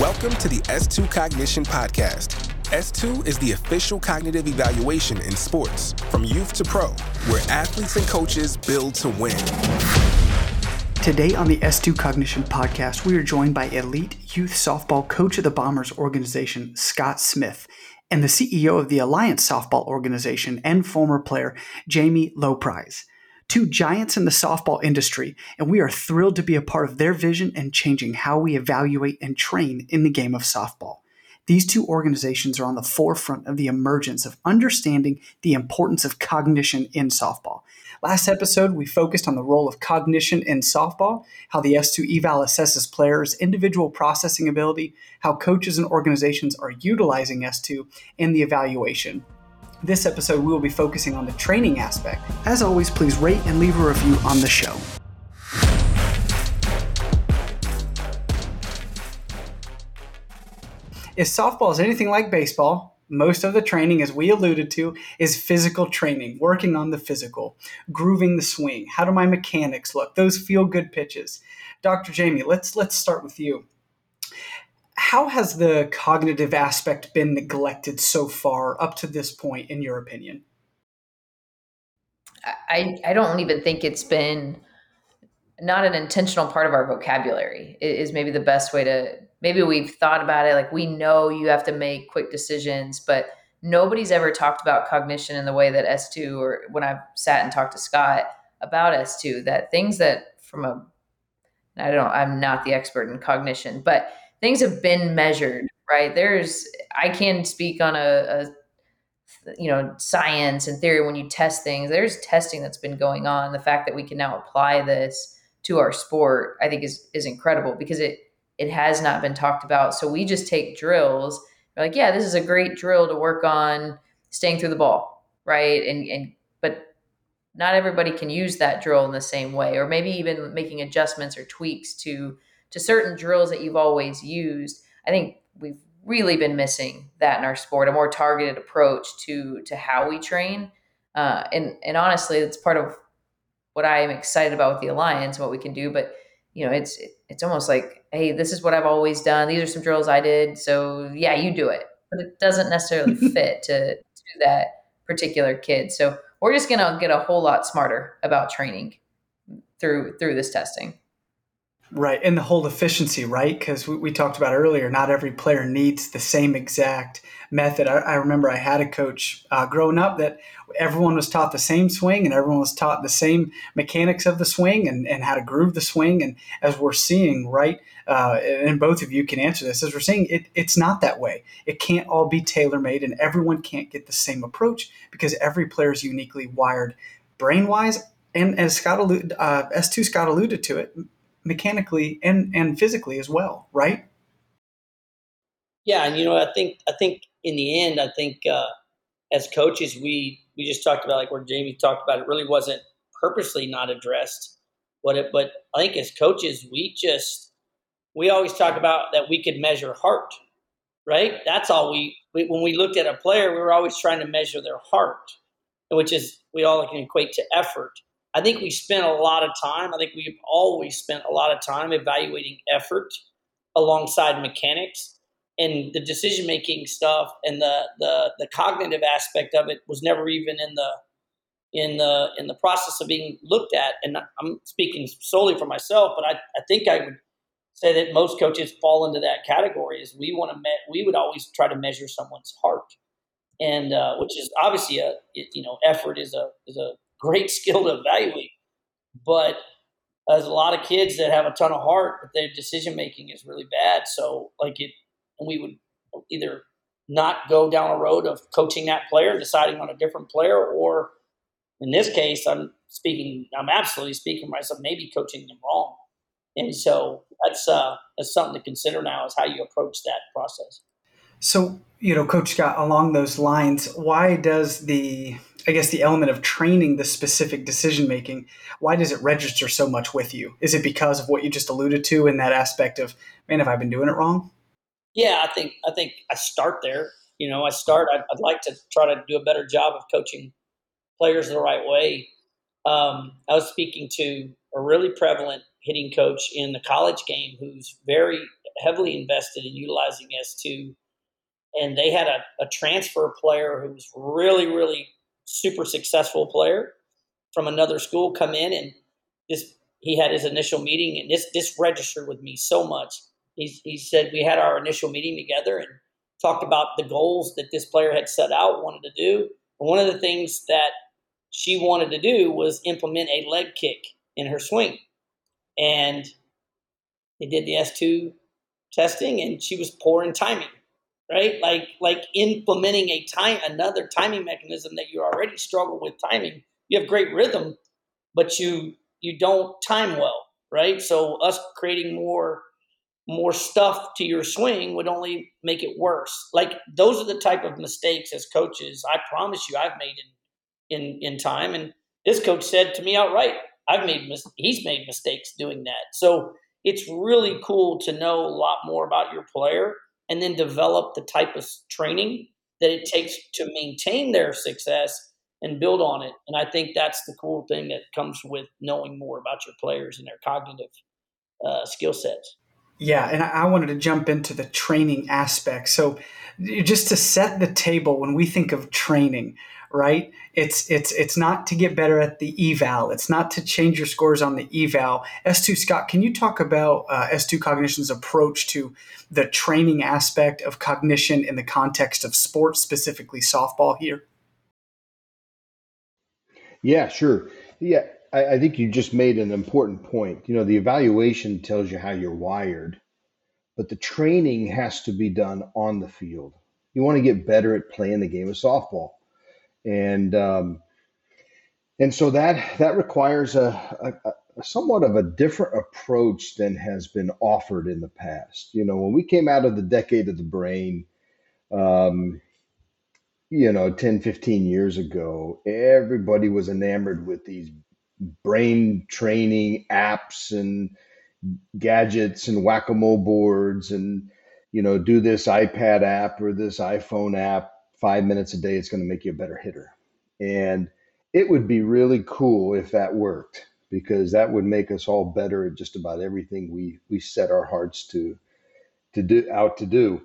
Welcome to the S2 Cognition Podcast. S2 is the official cognitive evaluation in sports, from youth to pro, where athletes and coaches build to win. Today on the S2 Cognition Podcast, we are joined by elite youth softball coach of the Bombers organization, Scott Smith, and the CEO of the Alliance Softball organization and former player, Jami Lobpries two giants in the softball industry, and we are thrilled to be a part of their vision and changing how we evaluate and train in the game of softball. These two organizations are on the forefront of the emergence of understanding the importance of cognition in softball. Last episode, we focused on the role of cognition in softball, how the S2 eval assesses players' individual processing ability, how coaches and organizations are utilizing S2, and the evaluation. This episode, we will be focusing on the training aspect. As always, please rate and leave a review on the show. If softball is anything like baseball, most of the training, as we alluded to, is physical training, working on the physical, grooving the swing. How do my mechanics look? Those feel good pitches. Dr. Jami, let's let's start with you how has the cognitive aspect been neglected so far up to this point in your opinion? I i don't even think it's been not an intentional part of our vocabulary is maybe the best way to maybe we've thought about it like we know you have to make quick decisions but nobody's ever talked about cognition in the way that s2 or when i've sat and talked to scott about s2 that things that from a i don't know, i'm not the expert in cognition but things have been measured, right? There's I can speak on a, a you know science and theory when you test things. There's testing that's been going on. The fact that we can now apply this to our sport, I think, is is incredible because it it has not been talked about. So we just take drills. Like, yeah, this is a great drill to work on staying through the ball, right? And and but not everybody can use that drill in the same way, or maybe even making adjustments or tweaks to to certain drills that you've always used. I think we've really been missing that in our sport, a more targeted approach to to how we train. Uh, and and honestly, it's part of what I am excited about with the alliance what we can do. But you know, it's it's almost like, hey, this is what I've always done. These are some drills I did. So yeah, you do it. But it doesn't necessarily fit to to that particular kid. So we're just gonna get a whole lot smarter about training through through this testing. Right. And the whole efficiency, right? Because we, we, talked about earlier, not every player needs the same exact method. I, I remember I had a coach uh, growing up that everyone was taught the same swing and everyone was taught the same mechanics of the swing and, and how to groove the swing. And as we're seeing, right, uh, and both of you can answer this, as we're seeing, it, it's not that way. It can't all be tailor made and everyone can't get the same approach because every player is uniquely wired brain wise. And as Scott alluded, uh, S2 Scott alluded to it, mechanically and and physically as well, right? Yeah, and you know, I think I think in the end, I think uh, as coaches, we we just talked about like where Jami talked about it really wasn't purposely not addressed. What it, but I think as coaches, we just we always talk about that we could measure heart, right? That's all we, we when we looked at a player, we were always trying to measure their heart, which is we all can equate to effort. I think we spent a lot of time. I think we've always spent a lot of time evaluating effort alongside mechanics and the decision making stuff and the, the the cognitive aspect of it was never even in the in the in the process of being looked at. And I'm speaking solely for myself, but I, I think I would say that most coaches fall into that category. Is we want to me- we would always try to measure someone's heart, and uh, which is obviously a you know effort is a is a great skill to evaluate. But there's a lot of kids that have a ton of heart, but their decision making is really bad. So, like it, we would either not go down a road of coaching that player, and deciding on a different player, or in this case, I'm speaking, I'm absolutely speaking myself, maybe coaching them wrong. And so that's uh, that's something to consider now is how you approach that process. So, you know, Coach Scott, along those lines, why does the I guess the element of training the specific decision making, why does it register so much with you? Is it because of what you just alluded to in that aspect of, man, have I been doing it wrong? Yeah, I think I think I start there. You know, I start. I'd, I'd like to try to do a better job of coaching players the right way. Um, I was speaking to a really prevalent hitting coach in the college game who's very heavily invested in utilizing S2. And they had a, a transfer player who was really, really super successful player from another school come in and this he had his initial meeting and this this registered with me so much. He, he said we had our initial meeting together and talked about the goals that this player had set out, wanted to do. And one of the things that she wanted to do was implement a leg kick in her swing. And they did the S2 testing and she was poor in timing, right? Like like implementing a time another timing mechanism that you already struggle with timing. You have great rhythm, but you you don't time well, right? So us creating more more stuff to your swing would only make it worse. Like those are the type of mistakes as coaches I promise you I've made in in in time. And this coach said to me outright, I've made mis- he's made mistakes doing that. So it's really cool to know a lot more about your player and then develop the type of training that it takes to maintain their success and build on it. And I think that's the cool thing that comes with knowing more about your players and their cognitive uh, skill sets. Yeah, and I wanted to jump into the training aspect. So, just to set the table, when we think of training, right? It's it's it's not to get better at the eval. It's not to change your scores on the eval. S2 Scott, can you talk about uh, S2 Cognition's approach to the training aspect of cognition in the context of sports, specifically softball here? Yeah, sure. Yeah, I, I think you just made an important point. You know, the evaluation tells you how you're wired, but the training has to be done on the field. You want to get better at playing the game of softball, and um, and so that that requires a, a, a somewhat of a different approach than has been offered in the past. You know, when we came out of the decade of the brain, um, you know 10 15 years ago everybody was enamored with these brain training apps and gadgets and whack-a-mole boards and you know do this ipad app or this iphone app five minutes a day it's going to make you a better hitter. And it would be really cool if that worked because that would make us all better at just about everything we we set our hearts to to do out to do.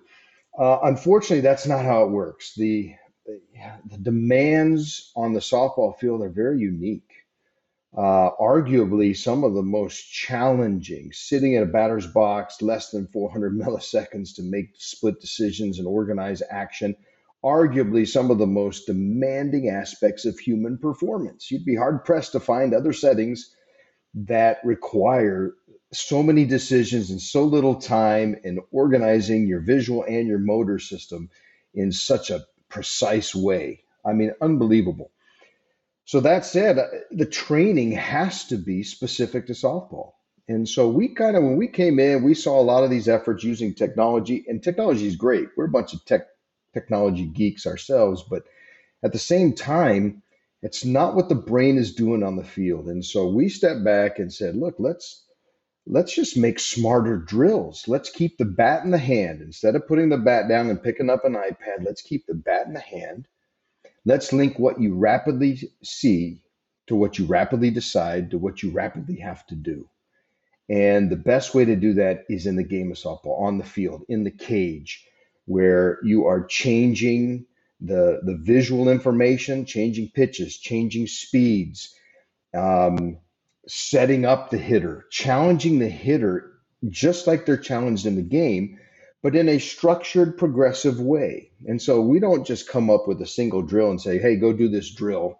Uh, unfortunately that's not how it works. The the demands on the softball field are very unique. Uh, arguably, some of the most challenging, sitting in a batter's box less than 400 milliseconds to make split decisions and organize action. Arguably, some of the most demanding aspects of human performance. You'd be hard pressed to find other settings that require so many decisions in so little time in organizing your visual and your motor system in such a precise way. I mean, unbelievable. So that said, uh, the training has to be specific to softball. And so we kind of, when we came in, we saw a lot of these efforts using technology, and technology is great. We're a bunch of tech technology geeks ourselves, but at the same time, it's not what the brain is doing on the field. And so we stepped back and said, look, let's let's just make smarter drills. Let's keep the bat in the hand. Instead of putting the bat down and picking up an iPad, let's keep the bat in the hand. Let's link what you rapidly see to what you rapidly decide to what you rapidly have to do. And the best way to do that is in the game of softball, on the field, in the cage, where you are changing the, the visual information, changing pitches, changing speeds, um, setting up the hitter, challenging the hitter just like they're challenged in the game, but in a structured, progressive way. And so we don't just come up with a single drill and say, hey, go do this drill.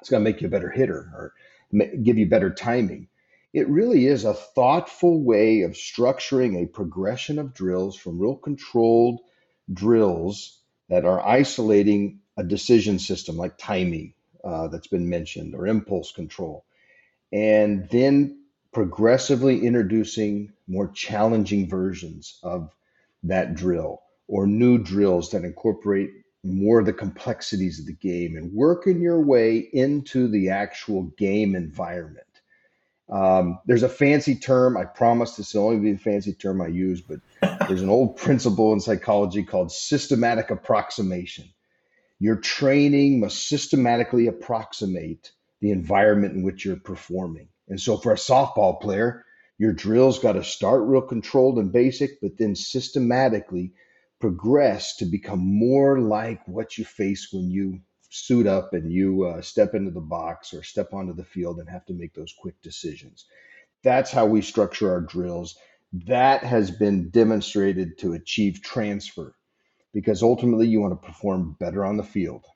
It's going to make you a better hitter or give you better timing. It really is a thoughtful way of structuring a progression of drills from real controlled drills that are isolating a decision system like timing uh, that's been mentioned or impulse control and then progressively introducing more challenging versions of that drill or new drills that incorporate more of the complexities of the game and working your way into the actual game environment. Um, there's a fancy term. I promise this will only be the fancy term I use, but there's an old principle in psychology called systematic approximation. Your training must systematically approximate the environment in which you're performing. And so for a softball player, Your drills got to start real controlled and basic, but then systematically progress to become more like what you face when you suit up and you uh, step into the box or step onto the field and have to make those quick decisions. That's how we structure our drills. That has been demonstrated to achieve transfer because ultimately you want to perform better on the field.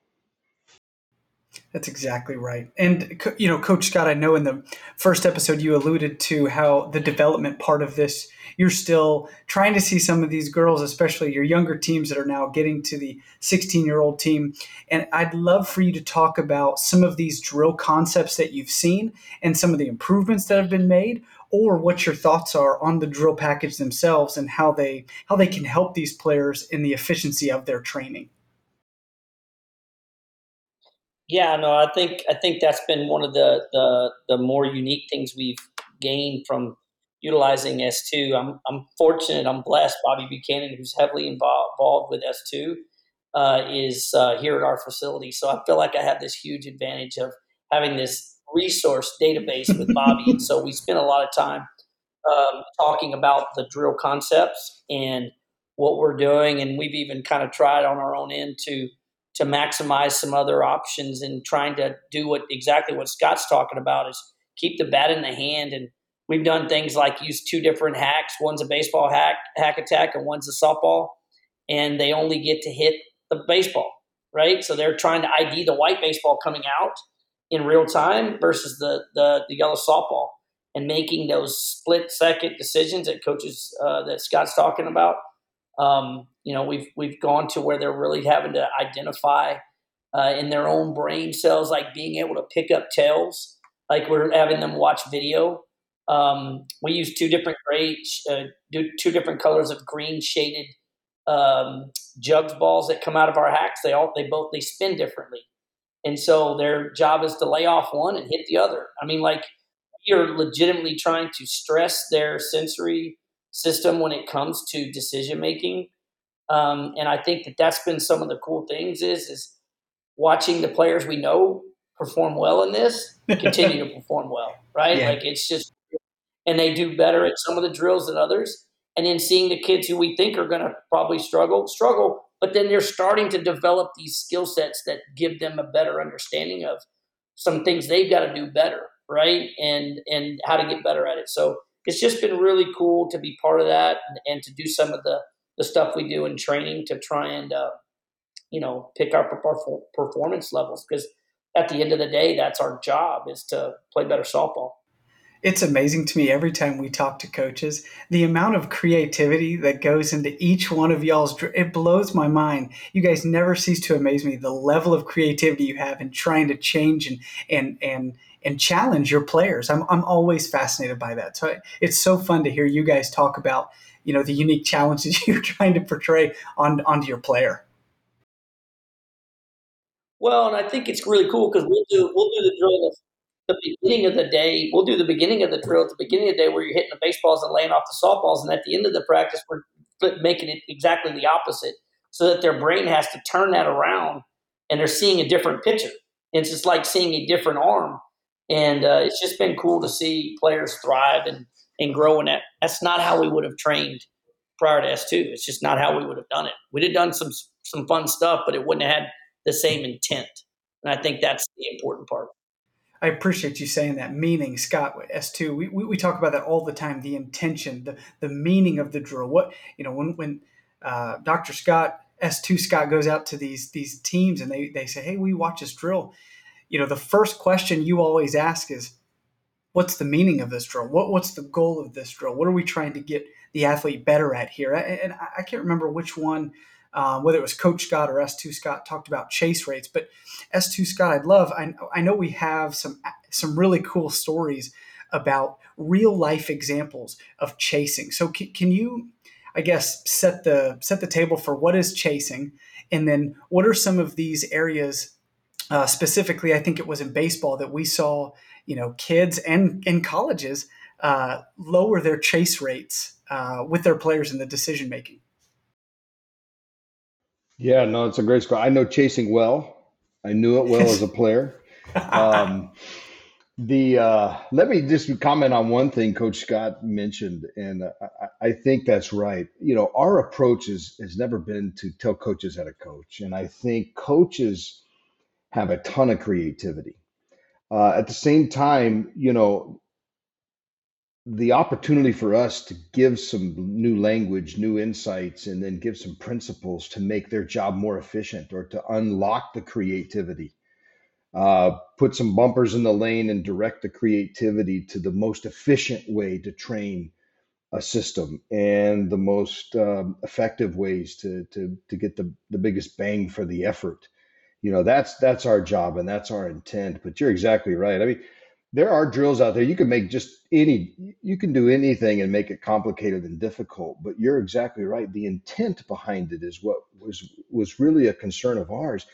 That's exactly right. And, you know, Coach Scott, I know in the first episode you alluded to how the development part of this, you're still trying to see some of these girls, especially your younger teams that are now getting to the 16 year old team. And I'd love for you to talk about some of these drill concepts that you've seen and some of the improvements that have been made or what your thoughts are on the drill package themselves and how they how they can help these players in the efficiency of their training. Yeah, no, I think I think that's been one of the the, the more unique things we've gained from utilizing S2. I'm I'm fortunate, I'm blessed. Bobby Buchanan, who's heavily involved, involved with S2, uh, is uh, here at our facility. So I feel like I have this huge advantage of having this resource database with Bobby, and so we spend a lot of time um, talking about the drill concepts and what we're doing, and we've even kind of tried on our own end to to maximize some other options and trying to do what exactly what Scott's talking about is keep the bat in the hand. And we've done things like use two different hacks. One's a baseball hack hack attack and one's a softball. And they only get to hit the baseball, right? So they're trying to ID the white baseball coming out in real time versus the the, the yellow softball and making those split second decisions that coaches uh, that Scott's talking about um, you know, we've we've gone to where they're really having to identify uh, in their own brain cells, like being able to pick up tails, like we're having them watch video. Um, we use two different grades, uh, two different colors of green shaded um, jugs balls that come out of our hacks. They all they both they spin differently, and so their job is to lay off one and hit the other. I mean, like you're legitimately trying to stress their sensory system when it comes to decision making. Um, and I think that that's been some of the cool things is is watching the players we know perform well in this continue to perform well, right? Yeah. Like it's just, and they do better at some of the drills than others. And then seeing the kids who we think are going to probably struggle, struggle, but then they're starting to develop these skill sets that give them a better understanding of some things they've got to do better, right? And and how to get better at it. So it's just been really cool to be part of that and, and to do some of the, the stuff we do in training to try and, uh, you know, pick up our performance levels. Because at the end of the day, that's our job is to play better softball. It's amazing to me every time we talk to coaches, the amount of creativity that goes into each one of y'all's. It blows my mind. You guys never cease to amaze me. The level of creativity you have in trying to change and and and and challenge your players. I'm, I'm always fascinated by that. So it's so fun to hear you guys talk about, you know, the unique challenges you're trying to portray on onto your player. Well, and I think it's really cool because we'll do we'll do the drill the beginning of the day. We'll do the beginning of the drill at the beginning of the day where you're hitting the baseballs and laying off the softballs, and at the end of the practice we're making it exactly the opposite, so that their brain has to turn that around and they're seeing a different picture. It's just like seeing a different arm and uh, it's just been cool to see players thrive and and grow in that. That's not how we would have trained prior to S two. It's just not how we would have done it. We'd have done some some fun stuff, but it wouldn't have had the same intent. And I think that's the important part. I appreciate you saying that meaning, Scott. S2, we, we, we, talk about that all the time. The intention, the the meaning of the drill. What you know when when uh, Dr. Scott S2 Scott goes out to these these teams and they they say, hey, we watch this drill you know, the first question you always ask is, what's the meaning of this drill? What, what's the goal of this drill? What are we trying to get the athlete better at here? And I can't remember which one, uh, whether it was Coach Scott or S2 Scott talked about chase rates, but S2 Scott, I'd love, I, I know we have some, some really cool stories about real life examples of chasing. So can, can you, I guess, set the, set the table for what is chasing? And then what are some of these areas uh, specifically, I think it was in baseball that we saw, you know, kids and in colleges uh, lower their chase rates uh, with their players in the decision making. Yeah, no, it's a great score. I know chasing well. I knew it well as a player. Um, The uh, let me just comment on one thing Coach Scott mentioned, and I, I think that's right. You know, our approach is, has never been to tell coaches how to coach, and I think coaches have a ton of creativity. Uh, at the same time, you know, the opportunity for us to give some new language, new insights, and then give some principles to make their job more efficient or to unlock the creativity. Uh, put some bumpers in the lane and direct the creativity to the most efficient way to train a system and the most um, effective ways to, to, to get the, the biggest bang for the effort. You know, that's that's our job and that's our intent. But you're exactly right. I mean, there are drills out there. You can make just any you can do anything and make it complicated and difficult but you're exactly right. The intent behind it is what was was really a concern of ours.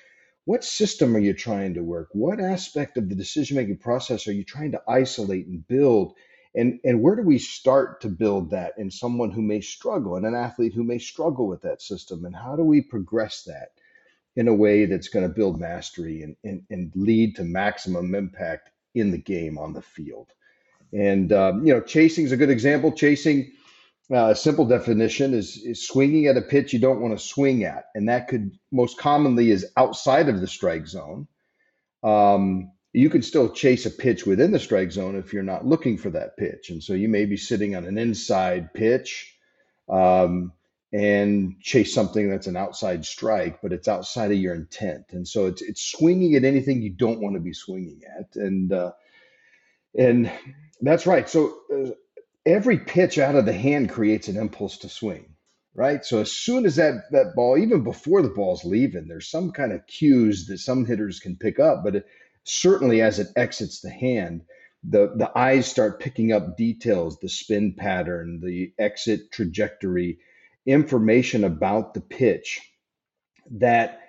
What system are you trying to work? What aspect of the decision making process are you trying to isolate and build? And and where do we start to build that in someone who may struggle and an athlete who may struggle with that system? And how do we progress that in a way that's going to build mastery and, and, and lead to maximum impact in the game on the field. And um, you know, chasing is a good example. Chasing, uh, a simple definition is is swinging at a pitch you don't want to swing at, and that could most commonly is outside of the strike zone. Um, you can still chase a pitch within the strike zone if you're not looking for that pitch, and so you may be sitting on an inside pitch. Um, and chase something that's an outside strike, but it's outside of your intent. And so it's it's swinging at anything you don't want to be swinging at, and uh, and that's right. So uh, every pitch out of the hand creates an impulse to swing, right? So as soon as that that ball, even before the ball's leaving, there's some kind of cues that some hitters can pick up, but it, certainly as it exits the hand. The, the eyes start picking up details, the spin pattern, the exit trajectory, information about the pitch that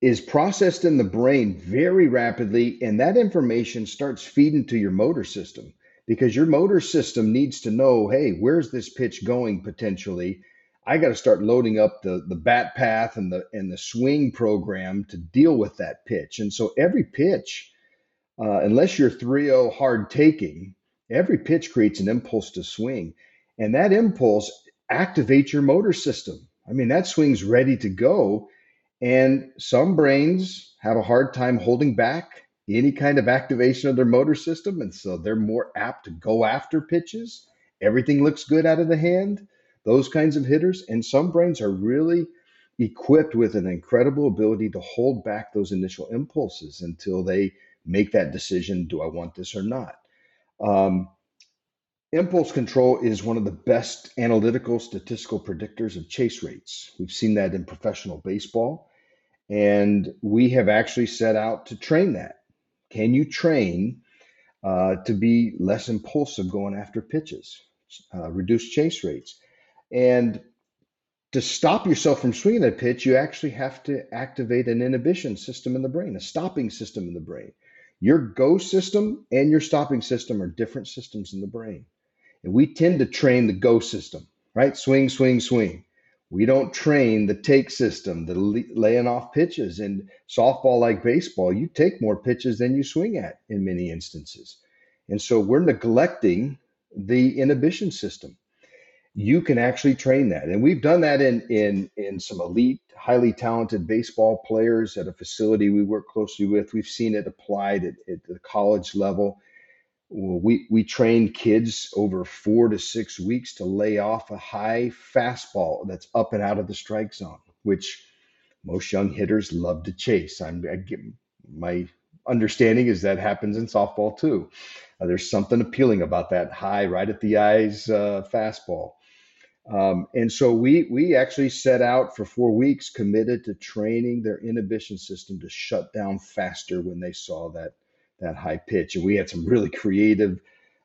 is processed in the brain very rapidly and that information starts feeding to your motor system because your motor system needs to know hey where's this pitch going potentially? I got to start loading up the the bat path and the and the swing program to deal with that pitch. And so every pitch uh, unless you're 3-0 hard taking every pitch creates an impulse to swing. And that impulse activate your motor system. I mean, that swing's ready to go. And some brains have a hard time holding back any kind of activation of their motor system. And so they're more apt to go after pitches. Everything looks good out of the hand, those kinds of hitters. And some brains are really equipped with an incredible ability to hold back those initial impulses until they make that decision do I want this or not? Um, Impulse control is one of the best analytical statistical predictors of chase rates. We've seen that in professional baseball, and we have actually set out to train that. Can you train uh, to be less impulsive going after pitches, uh, reduce chase rates? And to stop yourself from swinging a pitch, you actually have to activate an inhibition system in the brain, a stopping system in the brain. Your go system and your stopping system are different systems in the brain. And we tend to train the go system, right? Swing, swing, swing. We don't train the take system, the laying off pitches. And softball, like baseball, you take more pitches than you swing at in many instances. And so we're neglecting the inhibition system. You can actually train that. And we've done that in, in, in some elite, highly talented baseball players at a facility we work closely with. We've seen it applied at, at the college level we we train kids over four to six weeks to lay off a high fastball that's up and out of the strike zone, which most young hitters love to chase. I'm I get, my understanding is that happens in softball too. Uh, there's something appealing about that high, right at the eyes uh, fastball. Um, and so we we actually set out for four weeks, committed to training their inhibition system to shut down faster when they saw that that high pitch. And we had some really creative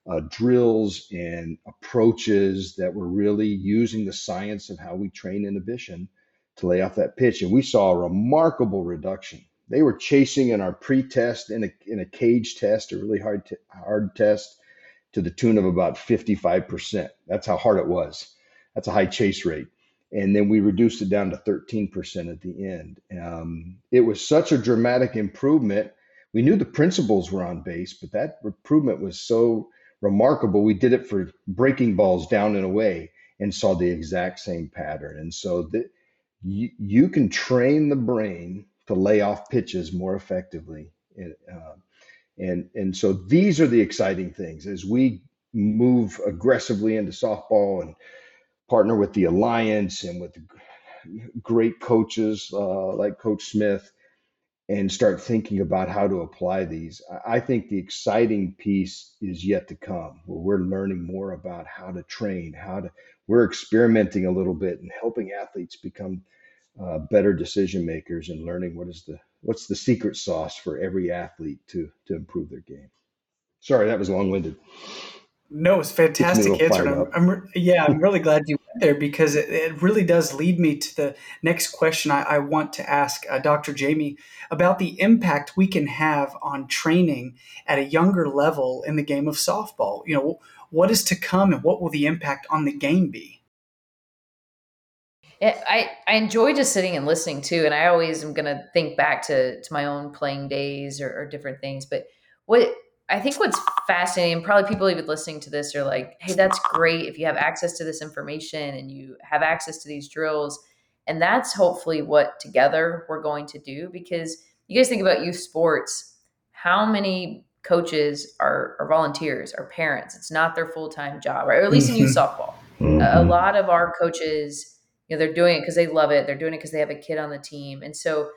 uh, drills and approaches that were really using the science of how we train inhibition to lay off that pitch. And we saw a remarkable reduction. They were chasing in our pre-test in a, in a cage test, a really hard t- hard test, to the tune of about 55%. That's how hard it was. That's a high chase rate. And then we reduced it down to 13% at the end. Um, it was such a dramatic improvement we knew the principles were on base, but that improvement was so remarkable. We did it for breaking balls down and away and saw the exact same pattern. And so that you, you can train the brain to lay off pitches more effectively. And, uh, and, and so these are the exciting things as we move aggressively into softball and partner with the alliance and with great coaches uh, like Coach Smith and start thinking about how to apply these. I think the exciting piece is yet to come, where we're learning more about how to train, how to we're experimenting a little bit and helping athletes become uh, better decision makers and learning what is the what's the secret sauce for every athlete to to improve their game. Sorry, that was long winded. No, it's fantastic answer. I'm, I'm, yeah, I'm really glad you there because it, it, really does lead me to the next question I, I want to ask uh, Dr. Jami about the impact we can have on training at a younger level in the game of softball. You know, what is to come and what will the impact on the game be? I, I enjoy just sitting and listening too. And I always am going to think back to, to my own playing days or, or different things. But what I think what's fascinating, probably people even listening to this are like, hey, that's great if you have access to this information and you have access to these drills. And that's hopefully what together we're going to do because you guys think about youth sports, how many coaches are, are volunteers, are parents? It's not their full time job, right? Or at least in youth mm-hmm. softball. Mm-hmm. A, a lot of our coaches, you know, they're doing it because they love it. They're doing it because they have a kid on the team. And so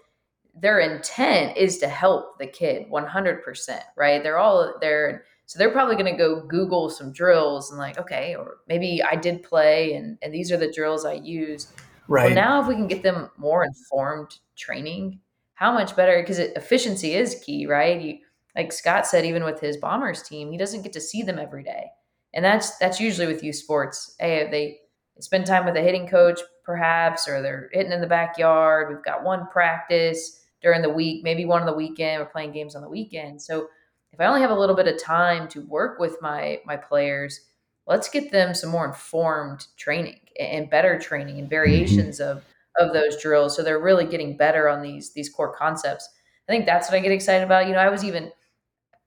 their intent is to help the kid 100%, right? They're all there. So they're probably going to go Google some drills and like, okay, or maybe I did play and, and these are the drills I use. Right. Well, now if we can get them more informed training, how much better? Because efficiency is key, right? You, like Scott said, even with his bombers team, he doesn't get to see them every day. And that's, that's usually with youth sports. Hey, they spend time with a hitting coach perhaps, or they're hitting in the backyard. We've got one practice during the week, maybe one on the weekend. We're playing games on the weekend. So if I only have a little bit of time to work with my my players, let's get them some more informed training and better training and mm-hmm. variations mm-hmm. of of those drills so they're really getting better on these these core concepts. I think that's what I get excited about. You know, I was even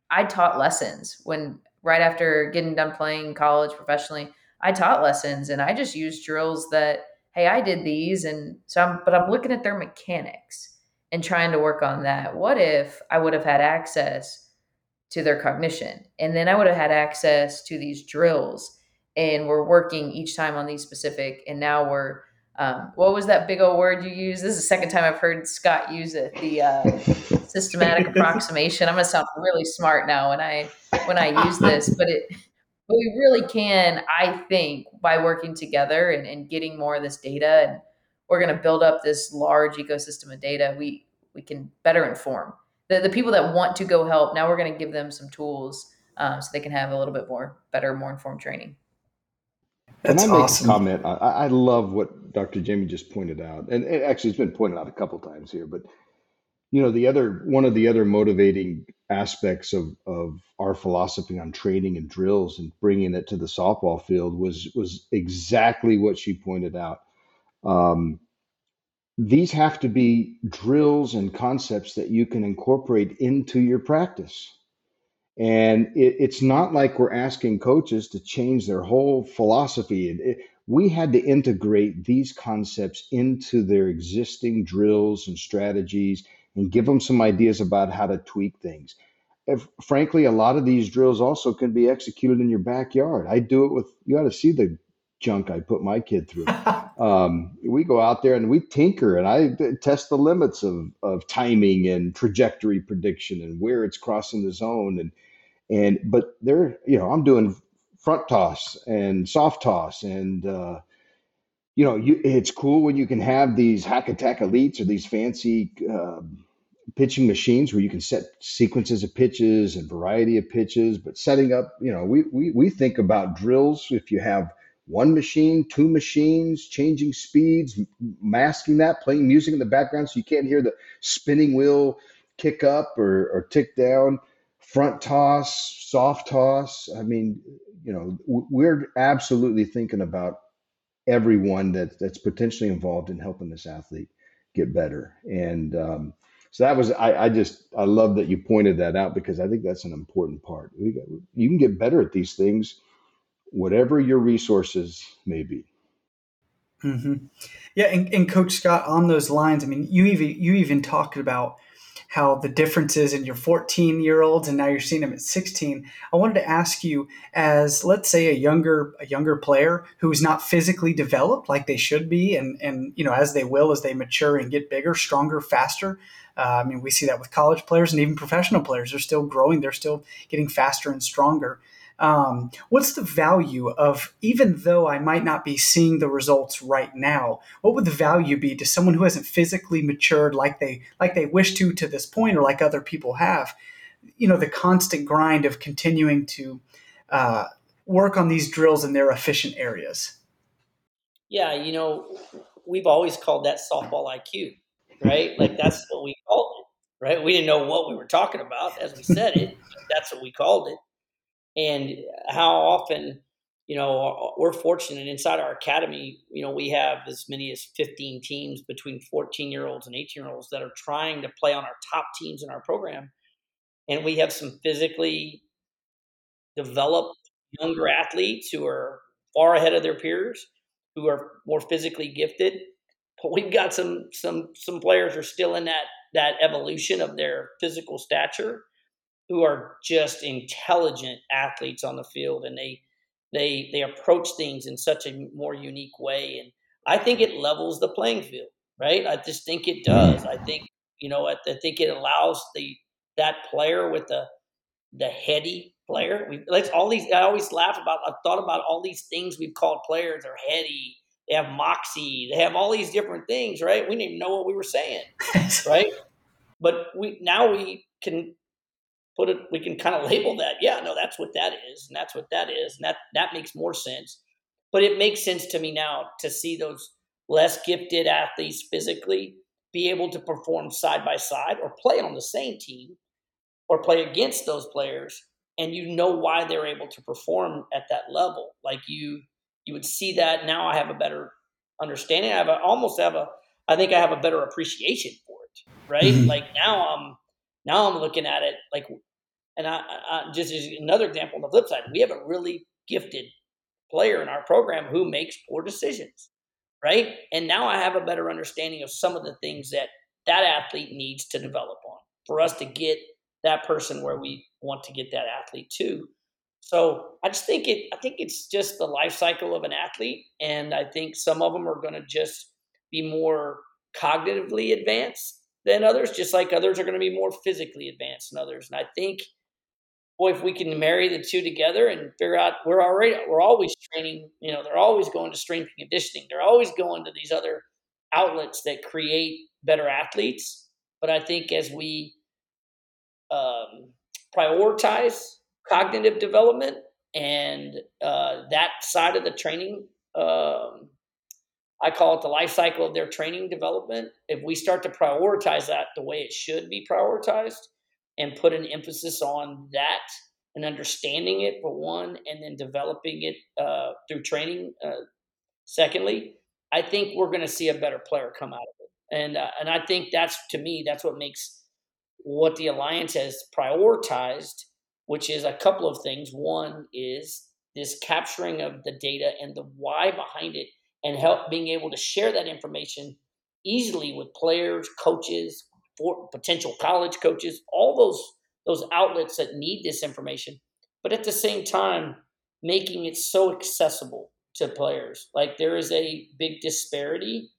I taught lessons when right after getting done playing college professionally, I taught lessons and I just used drills that hey, I did these and so I'm but I'm looking at their mechanics and trying to work on that. What if I would have had access to their cognition and then I would have had access to these drills and we're working each time on these specific and now we're um, what was that big old word you used? This is the second time I've heard Scott use it. The uh, systematic approximation. I'm gonna sound really smart now when I when I use this, but it but we really can, I think, by working together and, and getting more of this data and we're going to build up this large ecosystem of data, we we can better inform the, the people that want to go help. Now we're going to give them some tools um, so they can have a little bit more better, more informed training. That's Can I make awesome. a comment? I, I, love what Dr. Jami just pointed out, and it actually it's been pointed out a couple times here. But you know, the other one of the other motivating aspects of of our philosophy on training and drills and bringing it to the softball field was was exactly what she pointed out. Um, these have to be drills and concepts that you can incorporate into your practice. And it, it's not like we're asking coaches to change their whole philosophy. It, we had to integrate these concepts into their existing drills and strategies and give them some ideas about how to tweak things. If, frankly, a lot of these drills also can be executed in your backyard. I do it with, you got to see the junk I put my kid through. um, we go out there and we tinker and I test the limits of, of timing and trajectory prediction and where it's crossing the zone. And, and, but there, you know, I'm doing front toss and soft toss and, uh, you know, you, it's cool when you can have these hack attack elites or these fancy uh, pitching machines where you can set sequences of pitches and variety of pitches. But setting up, you know, we we, we think about drills if you have one machine, two machines, changing speeds, masking that, playing music in the background so you can't hear the spinning wheel kick up or, or tick down, front toss, soft toss. I mean, you know, we're absolutely thinking about everyone that, that's potentially involved in helping this athlete get better. And um, So that was I, I just I love that you pointed that out because I think that's an important part. You can get better at these things, whatever your resources may be. Mm-hmm. Yeah, and, and Coach Scott, on those lines, I mean, you even you even talked about how the differences in your 14 year olds and now you're seeing them at 16 i wanted to ask you as let's say a younger a younger player who's not physically developed like they should be and and you know as they will as they mature and get bigger stronger faster uh, i mean we see that with college players and even professional players they're still growing they're still getting faster and stronger um, what's the value of even though I might not be seeing the results right now? What would the value be to someone who hasn't physically matured like they like they wish to to this point, or like other people have? You know, the constant grind of continuing to uh, work on these drills in their efficient areas. Yeah, you know, we've always called that softball IQ, right? like that's what we called it, right? We didn't know what we were talking about as we said it. that's what we called it and how often you know we're fortunate inside our academy you know we have as many as 15 teams between 14 year olds and 18 year olds that are trying to play on our top teams in our program. And we have some physically developed younger athletes who are far ahead of their peers who are more physically gifted. But we've got some some some players are still in that that evolution of their physical stature who are just intelligent athletes on the field and they they they approach things in such a more unique way and I think it levels the playing field, right? I just think it does. Mm. I think you know I, I think it allows the that player with the the heady player. We let's all these. I always laugh about. I've thought about all these things we've called players. They're heady. They have moxie. They have all these different things, right? We didn't even know what we were saying, right? But we now we can put it we can kind of label that yeah no that's what that is and that's what that is and that that makes more sense. But it makes sense to me now to see those less gifted athletes physically be able to perform side by side or play on the same team or play against those players and you know why they're able to perform at that level. Like you you would see that now i have a better understanding i have a, almost have a i think i have a better appreciation for it right? Mm-hmm. like now i'm now I'm looking at it like, and I, I just as another example on the flip side, we have a really gifted player in our program who makes poor decisions, right? And now I have a better understanding of some of the things that that athlete needs to develop on for us to get that person where we want to get that athlete to. So I just think it. I think it's just the life cycle of an athlete, and I think some of them are going to just be more cognitively advanced than others, just like others are going to be more physically advanced than others. And I think, boy, if we can marry the two together and figure out we're already we're always training, you know, they're always going to strength and conditioning. They're always going to these other outlets that create better athletes. But I think as we um, prioritize cognitive development and uh, that side of the training um, I call it the life cycle of their training development. If we start to prioritize that the way it should be prioritized and put an emphasis on that and understanding it for one, and then developing it uh, through training, uh, secondly, I think we're going to see a better player come out of it. And, uh, and I think that's, to me, that's what makes what the Alliance has prioritized, which is a couple of things. One is this capturing of the data and the why behind it and help being able to share that information easily with players, coaches, for potential college coaches, all those those outlets that need this information, but at the same time making it so accessible to players. Like there is a big disparity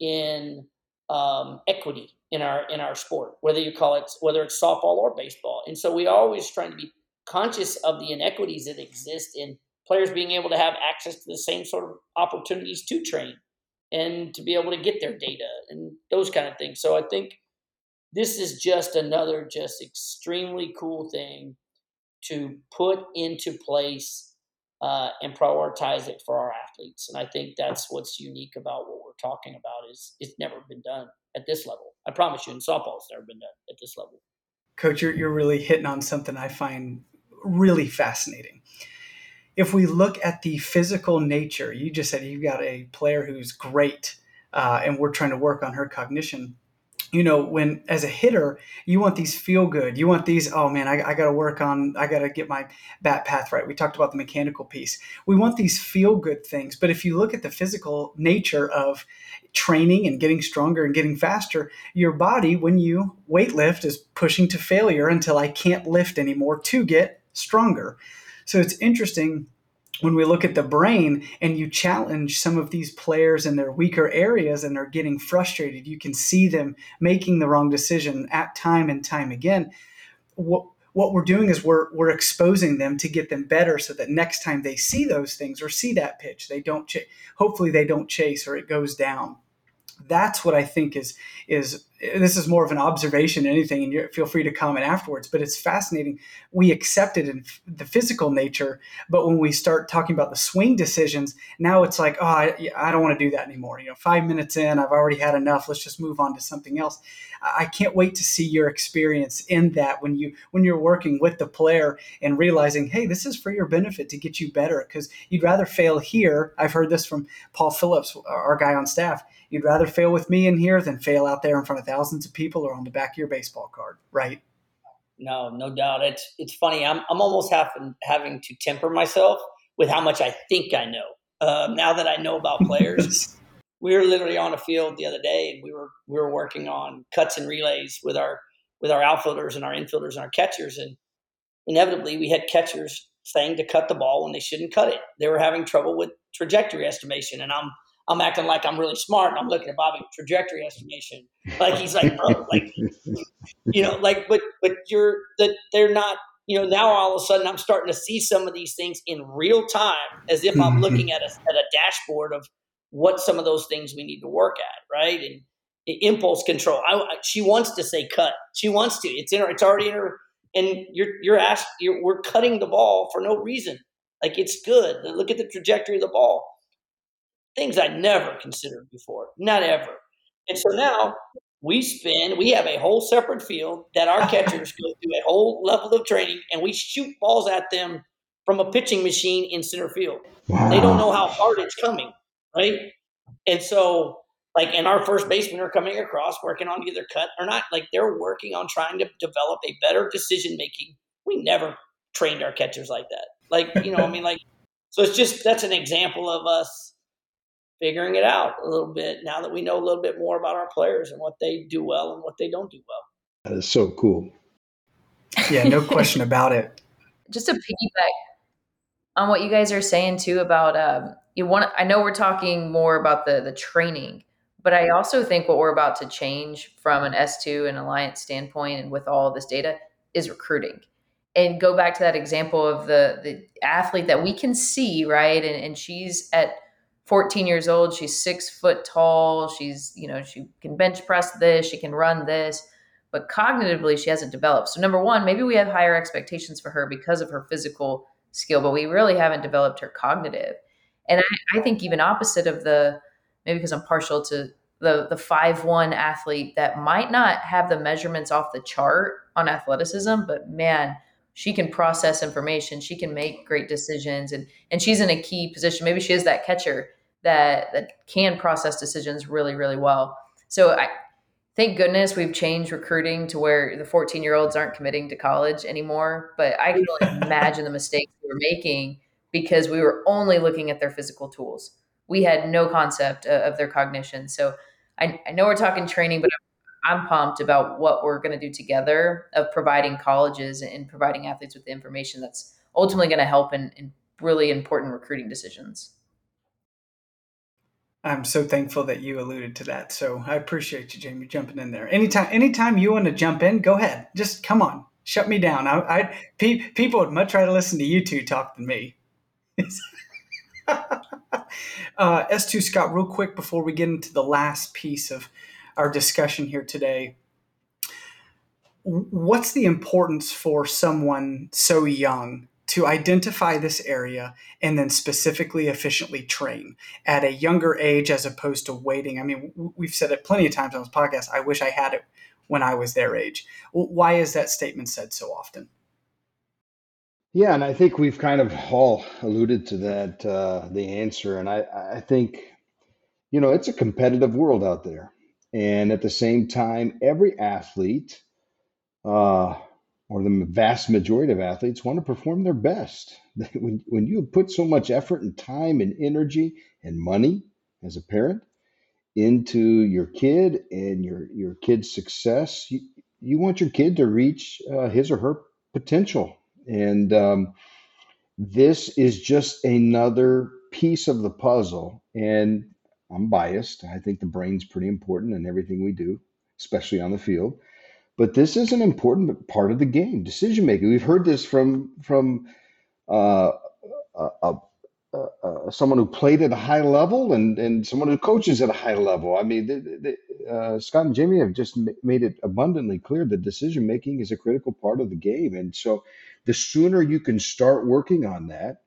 in um, equity in our in our sport, whether you call it whether it's softball or baseball, and so we always trying to be conscious of the inequities that exist in players being able to have access to the same sort of opportunities to train and to be able to get their data and those kind of things. So I think this is just another just extremely cool thing to put into place uh, and prioritize it for our athletes. And I think that's what's unique about what we're talking about is it's never been done at this level. I promise you, in softball, it's never been done at this level. Coach, you're, you're really hitting on something I find really fascinating if we look at the physical nature, you just said you've got a player who's great, uh, and we're trying to work on her cognition. You know, when as a hitter, you want these feel good. You want these, oh man, I, I got to work on, I got to get my bat path right. We talked about the mechanical piece. We want these feel good things. But if you look at the physical nature of training and getting stronger and getting faster, your body, when you weight lift, is pushing to failure until I can't lift anymore to get stronger. So it's interesting when we look at the brain and you challenge some of these players in their weaker areas and they're getting frustrated, you can see them making the wrong decision at time and time again. What what we're doing is we're we're exposing them to get them better so that next time they see those things or see that pitch, they don't ch- hopefully they don't chase or it goes down that's what I think is is this is more of an observation than anything, and you feel free to comment afterwards. But it's fascinating. We accept it in the physical nature, but when we start talking about the swing decisions, now it's like, oh, I, I don't want to do that anymore. You know, five minutes in, I've already had enough. Let's just move on to something else. I can't wait to see your experience in that when you when you're working with the player and realizing, hey, this is for your benefit to get you better because you'd rather fail here. I've heard this from Paul Phillips, our guy on staff You'd rather fail with me in here than fail out there in front of thousands of people or on the back of your baseball card, right? No, no doubt. It's it's funny. I'm I'm almost having having to temper myself with how much I think I know. Uh, now that I know about players, we were literally on a field the other day, and we were we were working on cuts and relays with our with our outfielders and our infielders and our catchers, and inevitably we had catchers saying to cut the ball when they shouldn't cut it. They were having trouble with trajectory estimation, and I'm I'm acting like I'm really smart and I'm looking at Bobby trajectory estimation. Like he's like, bro, like you know, like but but you're that they're not, you know, now all of a sudden I'm starting to see some of these things in real time as if I'm mm-hmm. looking at a at a dashboard of what some of those things we need to work at, right? And impulse control. I, she wants to say cut. She wants to. It's in her. It's already in her. And you're you're asked. You're, we're cutting the ball for no reason. Like it's good. Look at the trajectory of the ball things I never considered before, not ever. And so now we spin, we have a whole separate field that our catchers go through a whole level of training and we shoot balls at them from a pitching machine in center field. Wow. They don't know how hard it's coming, right? And so, like, and our first basemen are coming across working on either cut or not. Like, they're working on trying to develop a better decision making. We never trained our catchers like that. Like, you know, I mean, like, so it's just that's an example of us figuring it out a little bit now that we know a little bit more about our players and what they do well and what they don't do well. That is so cool. Yeah, no question about it. Just a piggyback on what you guys are saying too about um, you want. I know we're talking more about the the training, but I also think what we're about to change from an S two and alliance standpoint, and with all this data, is recruiting. And go back to that example of the the athlete that we can see, right? And, and she's at 14 years old. She's six foot tall. She's, you know, she can bench press this, she can run this, but cognitively, she hasn't developed. So, number one, maybe we have higher expectations for her because of her physical skill, but we really haven't developed her cognitive. And I, I think even opposite of the, maybe because I'm partial to the the five one athlete that might not have the measurements off the chart on athleticism, but man, she can process information, she can make great decisions, and and she's in a key position. Maybe she is that catcher that that can process decisions really really well. So I thank goodness we've changed recruiting to where the 14 year olds aren't committing to college anymore. But I can only imagine the mistakes we were making because we were only looking at their physical tools. We had no concept of their cognition. So I, I know we're talking training, but I'm pumped about what we're going to do together of providing colleges and providing athletes with the information that's ultimately going to help in, in really important recruiting decisions. I'm so thankful that you alluded to that. So I appreciate you, Jami, jumping in there. Anytime, anytime you want to jump in, go ahead. Just come on, shut me down. I, I pe- people would much rather listen to you two talk than me. uh, S2 Scott, real quick before we get into the last piece of our discussion here today. What's the importance for someone so young to identify this area and then specifically efficiently train at a younger age as opposed to waiting. I mean, we've said it plenty of times on this podcast. I wish I had it when I was their age. Why is that statement said so often? Yeah, and I think we've kind of all alluded to that, uh, the answer. And I, I think, you know, it's a competitive world out there. And at the same time, every athlete, uh, or the vast majority of athletes, want to perform their best. When, when you put so much effort and time and energy and money as a parent into your kid and your, your kid's success, you, you want your kid to reach uh, his or her potential. And um, this is just another piece of the puzzle. And I'm biased. I think the brain's pretty important in everything we do, especially on the field. But this is an important part of the game, decision making. We've heard this from from uh, a, uh, someone who played at a high level and, and someone who coaches at a high level. I mean, the, the, uh, Scott and Jami have just made it abundantly clear that decision making is a critical part of the game. And so the sooner you can start working on that,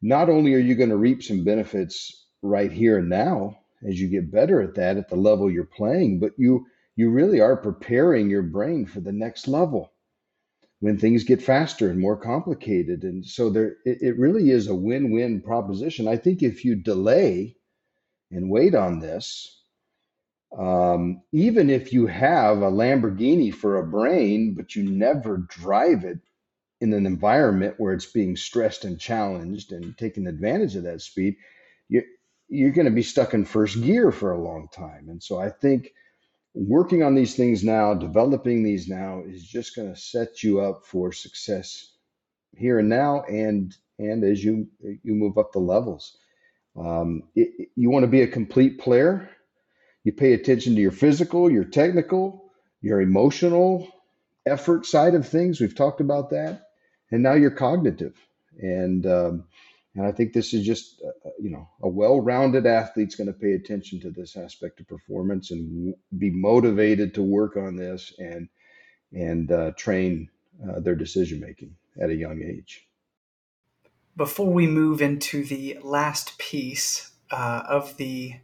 not only are you going to reap some benefits right here and now as you get better at that at the level you're playing, but you you really are preparing your brain for the next level when things get faster and more complicated. And so there, it, it really is a win-win proposition. I think if you delay and wait on this, um, even if you have a Lamborghini for a brain, but you never drive it in an environment where it's being stressed and challenged and taking advantage of that speed, you, you're going to be stuck in first gear for a long time. And so I think working on these things now, developing these now is just going to set you up for success here and now, and and as you you move up the levels. Um, it, you want to be a complete player. You pay attention to your physical, your technical, your emotional effort side of things. We've talked about that, and now you're cognitive. And um, and I think this is just, uh, uh, you know, a well-rounded athlete's going to pay attention to this aspect of performance and be motivated to work on this and and uh, train uh, their decision making at a young age. Before we move into the last piece uh, of the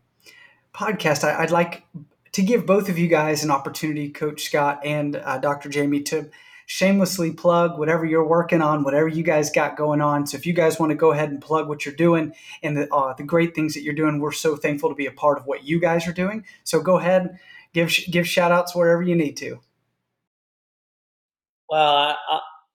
podcast, I, would like to give both of you guys an opportunity, Coach Scott and uh, Dr. Jami, to shamelessly plug whatever you're working on, whatever you guys got going on. So if you guys want to go ahead and plug what you're doing and the, uh, the great things that you're doing, we're so thankful to be a part of what you guys are doing. So go ahead, give give shout outs wherever you need to. Well, I,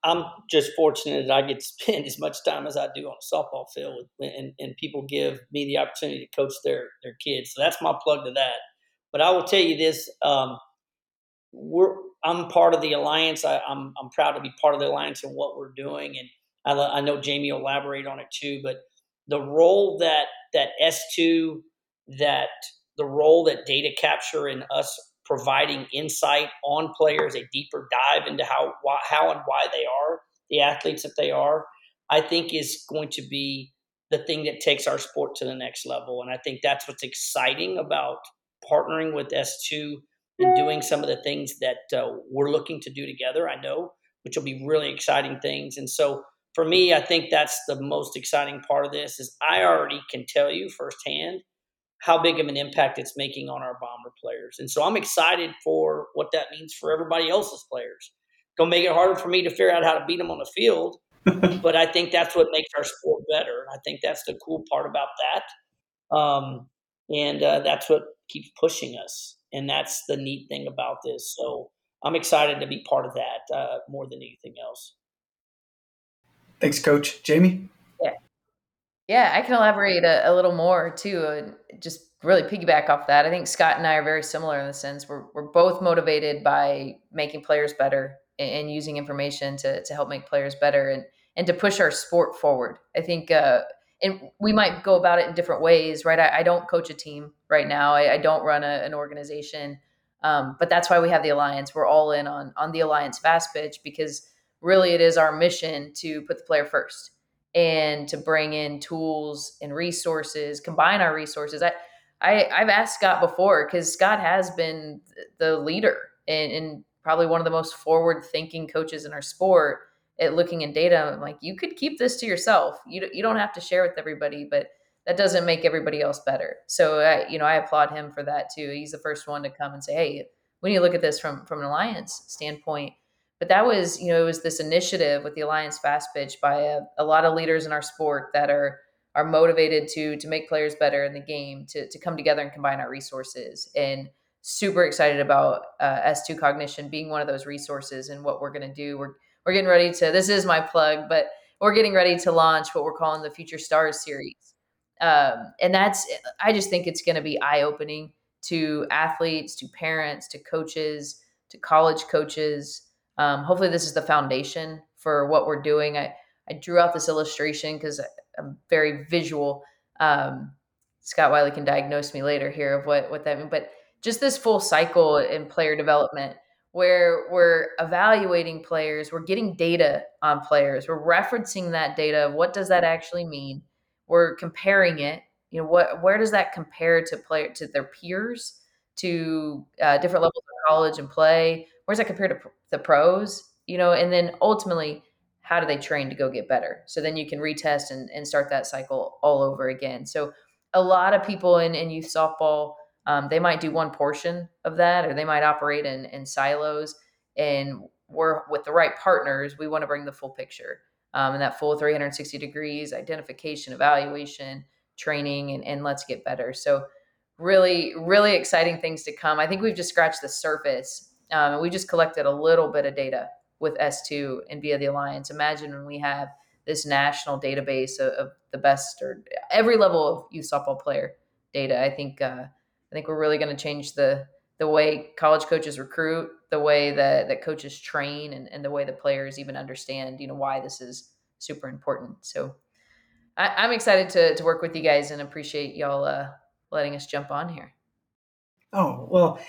I, am just fortunate that I get to spend as much time as I do on a softball field, and, and people give me the opportunity to coach their their kids. So that's my plug to that. But I will tell you this: um, we're I'm part of the alliance. I, am I'm, I'm proud to be part of the alliance and what we're doing, and I, I know Jami will elaborate on it too. But the role that that S2 that the role that data capture and us providing insight on players, a deeper dive into how why, how and why they are the athletes that they are, I think is going to be the thing that takes our sport to the next level. And I think that's what's exciting about partnering with S2 and doing some of the things that uh, we're looking to do together. I know, which will be really exciting things. And so for me, I think that's the most exciting part of this is I already can tell you firsthand how big of an impact it's making on our bomber players. And so I'm excited for what that means for everybody else's players. Gonna make it harder for me to figure out how to beat them on the field, but I think that's what makes our sport better. And I think that's the cool part about that, um, and uh, that's what keeps pushing us and that's the neat thing about this. So I'm excited to be part of that uh, more than anything else. Thanks, Coach Jami. Yeah, yeah, I can elaborate a, a little more too. and just really piggyback off that. I think Scott and I are very similar in the sense we're we're both motivated by making players better and, and using information to to help make players better and and to push our sport forward. I think. Uh, and we might go about it in different ways, right? I, I don't coach a team right now. I, I don't run a, an organization, um, but that's why we have the alliance. We're all in on on the alliance fast pitch because really it is our mission to put the player first and to bring in tools and resources, combine our resources. I, I I've asked Scott before because Scott has been the leader and, and probably one of the most forward thinking coaches in our sport at looking in data, I'm like, you could keep this to yourself. You, you don't have to share with everybody, but that doesn't make everybody else better. So, I, you know, I applaud him for that too. He's the first one to come and say, hey, we need to look at this from, from an alliance standpoint. But that was, you know, it was this initiative with the Alliance Fast Pitch by a, a lot of leaders in our sport that are are motivated to to make players better in the game, to to come together and combine our resources. And super excited about uh, S2 Cognition being one of those resources and what we're going to do. We're we're getting ready to. This is my plug, but we're getting ready to launch what we're calling the Future Stars series, um, and that's. I just think it's going to be eye opening to athletes, to parents, to coaches, to college coaches. Um, hopefully, this is the foundation for what we're doing. I I drew out this illustration because I'm very visual. Um, Scott Wylie can diagnose me later here of what what that means, but just this full cycle in player development where we're evaluating players, we're getting data on players, we're referencing that data. What does that actually mean? We're comparing it. You know, what where does that compare to player to their peers, to uh, different levels of college and play? Where's that compared to the pros? You know, and then ultimately, how do they train to go get better? So then you can retest and, and start that cycle all over again. So a lot of people in, in youth softball um, they might do one portion of that, or they might operate in, in silos. And we're with the right partners, we want to bring the full picture um, and that full 360 degrees identification, evaluation, training, and, and let's get better. So, really, really exciting things to come. I think we've just scratched the surface. Um, and we just collected a little bit of data with S2 and via the Alliance. Imagine when we have this national database of, of the best or every level of youth softball player data. I think uh, I think we're really going to change the the way college coaches recruit, the way that, that coaches train, and, and the way the players even understand, you know, why this is super important. So I, am excited to, to work with you guys and appreciate y'all uh, letting us jump on here. Oh, well,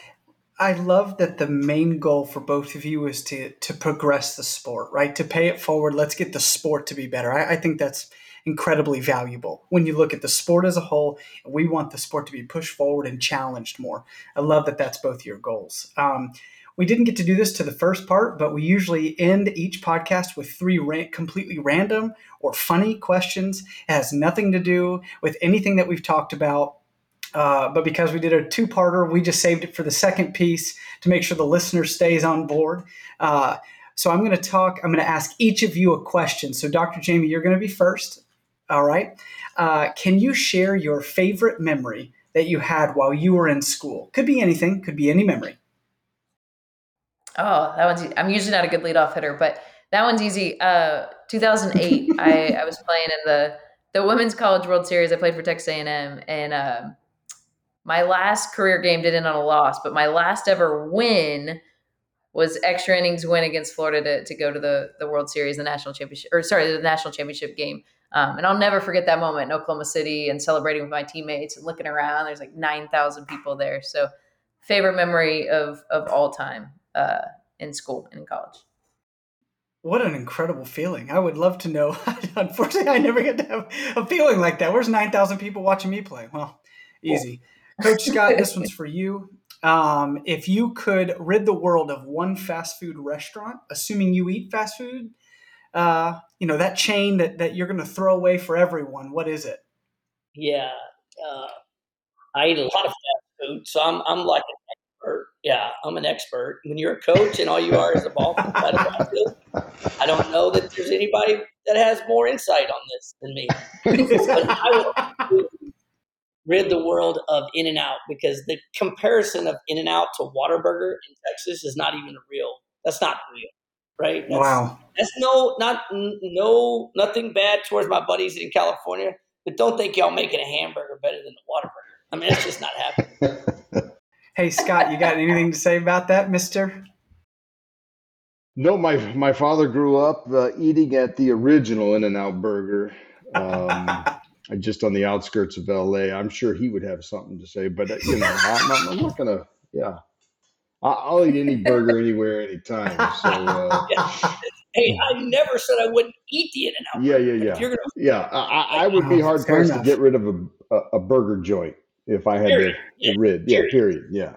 I love that the main goal for both of you is to to progress the sport, right? To pay it forward. Let's get the sport to be better. I, I think that's incredibly valuable. When you look at the sport as a whole, we want the sport to be pushed forward and challenged more. I love that that's both your goals. Um, we didn't get to do this to the first part, but we usually end each podcast with three ra- completely random or funny questions. It has nothing to do with anything that we've talked about. Uh, but because we did a two parter, we just saved it for the second piece to make sure the listener stays on board. Uh, so I'm going to talk, I'm going to ask each of you a question. So, Dr. Jami, you're going to be first. All right. Uh, can you share your favorite memory that you had while you were in school? Could be anything, could be any memory. Oh, that one's. I'm usually not a good leadoff hitter, but that one's easy. Uh, 2008, I, I was playing in the the Women's College World Series. I played for Texas A&M, and um, my last career game did end on a loss, but my last ever win was extra innings win against Florida to, to go to the the World Series, the national championship, or sorry, the national championship game. Um, and I'll never forget that moment in Oklahoma City and celebrating with my teammates and looking around. There's like 9,000 people there. So, favorite memory of, of all time uh, in school and in college. What an incredible feeling. I would love to know. Unfortunately, I never get to have a feeling like that. Where's 9,000 people watching me play? Well, easy. Coach Scott, this one's for you. Um, if you could rid the world of one fast food restaurant, assuming you eat fast food, uh, you know that chain that, that you're going to throw away for everyone what is it? Yeah uh, i eat a lot of fast food so i'm, I'm like an expert. Yeah i'm an expert. When you're a coach and all you are is a ball i don't know that there's anybody that has more insight on this than me. But i would rid the world of in and out because the comparison of in and out to Whataburger in texas is not even real. That's not real right? That's, wow. That's no, not no, nothing bad towards my buddies in California, but don't think y'all making a hamburger better than the Whataburger. I mean, it's just not happening. hey, Scott, you got anything to say about that, Mister? No, my my father grew up uh, eating at the original In and Out Burger. Um, just on the outskirts of LA. I'm sure he would have something to say, but uh, you know, I'm, I'm not gonna. Yeah, I'll eat any burger anywhere, anytime. So, uh, yeah. hey, I never said I wouldn't eat the In and Out. Yeah, yeah, yeah. Gonna, yeah, I, I, would be hard pressed to get rid of a, a, a, burger joint if I had period. to yeah. rid. Yeah, period. Yeah.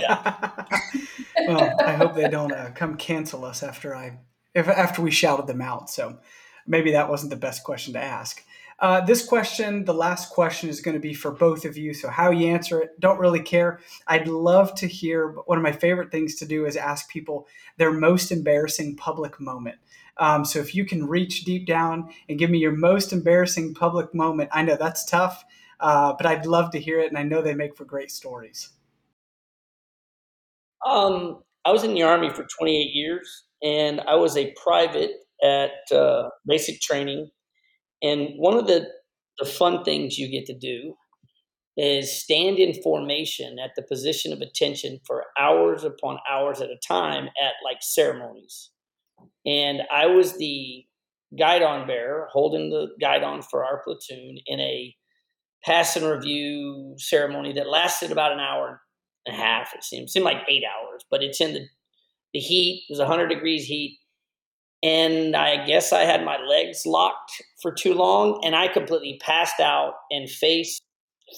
Yeah. well, I hope they don't uh, come cancel us after I if after we shouted them out. So maybe that wasn't the best question to ask. Uh, this question, the last question, is going to be for both of you. So, how you answer it, don't really care. I'd love to hear. One of my favorite things to do is ask people their most embarrassing public moment. Um, so, if you can reach deep down and give me your most embarrassing public moment, I know that's tough, uh, but I'd love to hear it, and I know they make for great stories. Um, I was in the Army for 28 years, and I was a private at uh, basic training. And one of the, the fun things you get to do is stand in formation at the position of attention for hours upon hours at a time at like ceremonies. And I was the guidon bearer holding the guidon for our platoon in a pass and review ceremony that lasted about an hour and a half. It seemed, seemed like eight hours, but it's in the, the heat. It was 100 degrees heat. And I guess I had my legs locked for too long and I completely passed out and face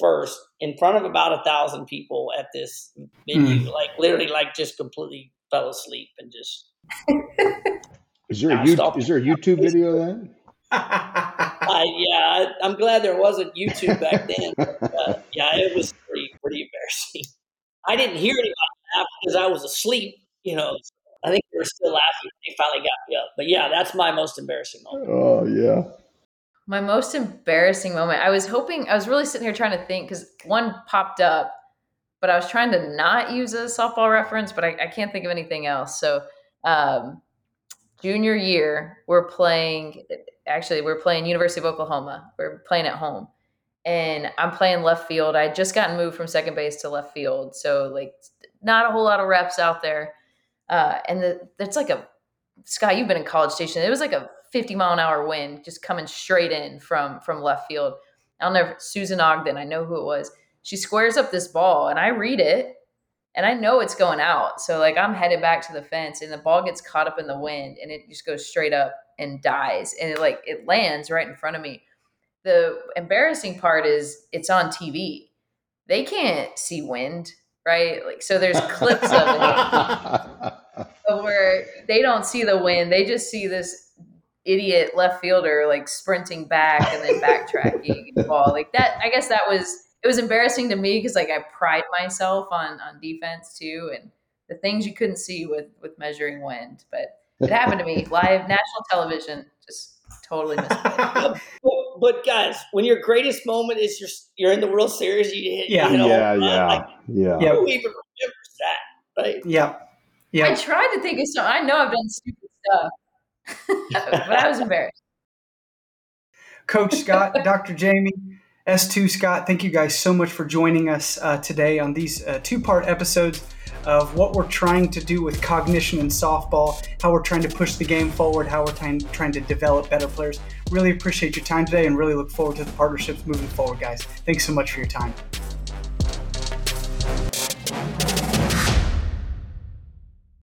first in front of about a thousand people at this venue. Mm. Like literally like just completely fell asleep and just Is there a YouTube, is there a YouTube video of that? uh, yeah, I, am glad there wasn't YouTube back then. But, uh, yeah, it was pretty pretty embarrassing. I didn't hear anybody laugh because I was asleep. You know, I think they were still laughing. They finally got me up. But yeah, that's my most embarrassing moment. Oh yeah. My most embarrassing moment. I was hoping. I was really sitting here trying to think because one popped up, but I was trying to not use a softball reference, but I, I can't think of anything else. So. Um, junior year, we're playing. Actually, we're playing University of Oklahoma. We're playing at home, and I'm playing left field. I just gotten moved from second base to left field, so like not a whole lot of reps out there. Uh, and the, it's like a Scott. You've been in College Station. It was like a 50 mile an hour wind just coming straight in from from left field. I'll never Susan Ogden. I know who it was. She squares up this ball, and I read it, and I know it's going out. So like I'm headed back to the fence and the ball gets caught up in the wind and it just goes straight up and dies. And it like it lands right in front of me. The embarrassing part is it's on TV. They can't see wind, right? Like so there's clips of it where they don't see the wind. They just see this idiot left fielder like sprinting back and then backtracking and ball. Like that I guess that was it was embarrassing to me because like I pride myself on on defense too, and the things you couldn't see with with measuring wind. But it happened to me live national television. Just totally missed it. but, but, guys, when your greatest moment is you're you're in the World Series, you hit. Yeah, you know, yeah, yeah, like, yeah. yeah. Who even remembers that? Right? Yeah, yeah. I tried to think of something. I know I've done stupid stuff, but I was embarrassed. Coach Scott, Dr. Jami, S2 Scott, thank you guys so much for joining us uh, today on these uh, two part episodes of what we're trying to do with cognition and softball, how we're trying to push the game forward, how we're trying, trying to develop better players. Really appreciate your time today and really look forward to the partnerships moving forward, guys. Thanks so much for your time.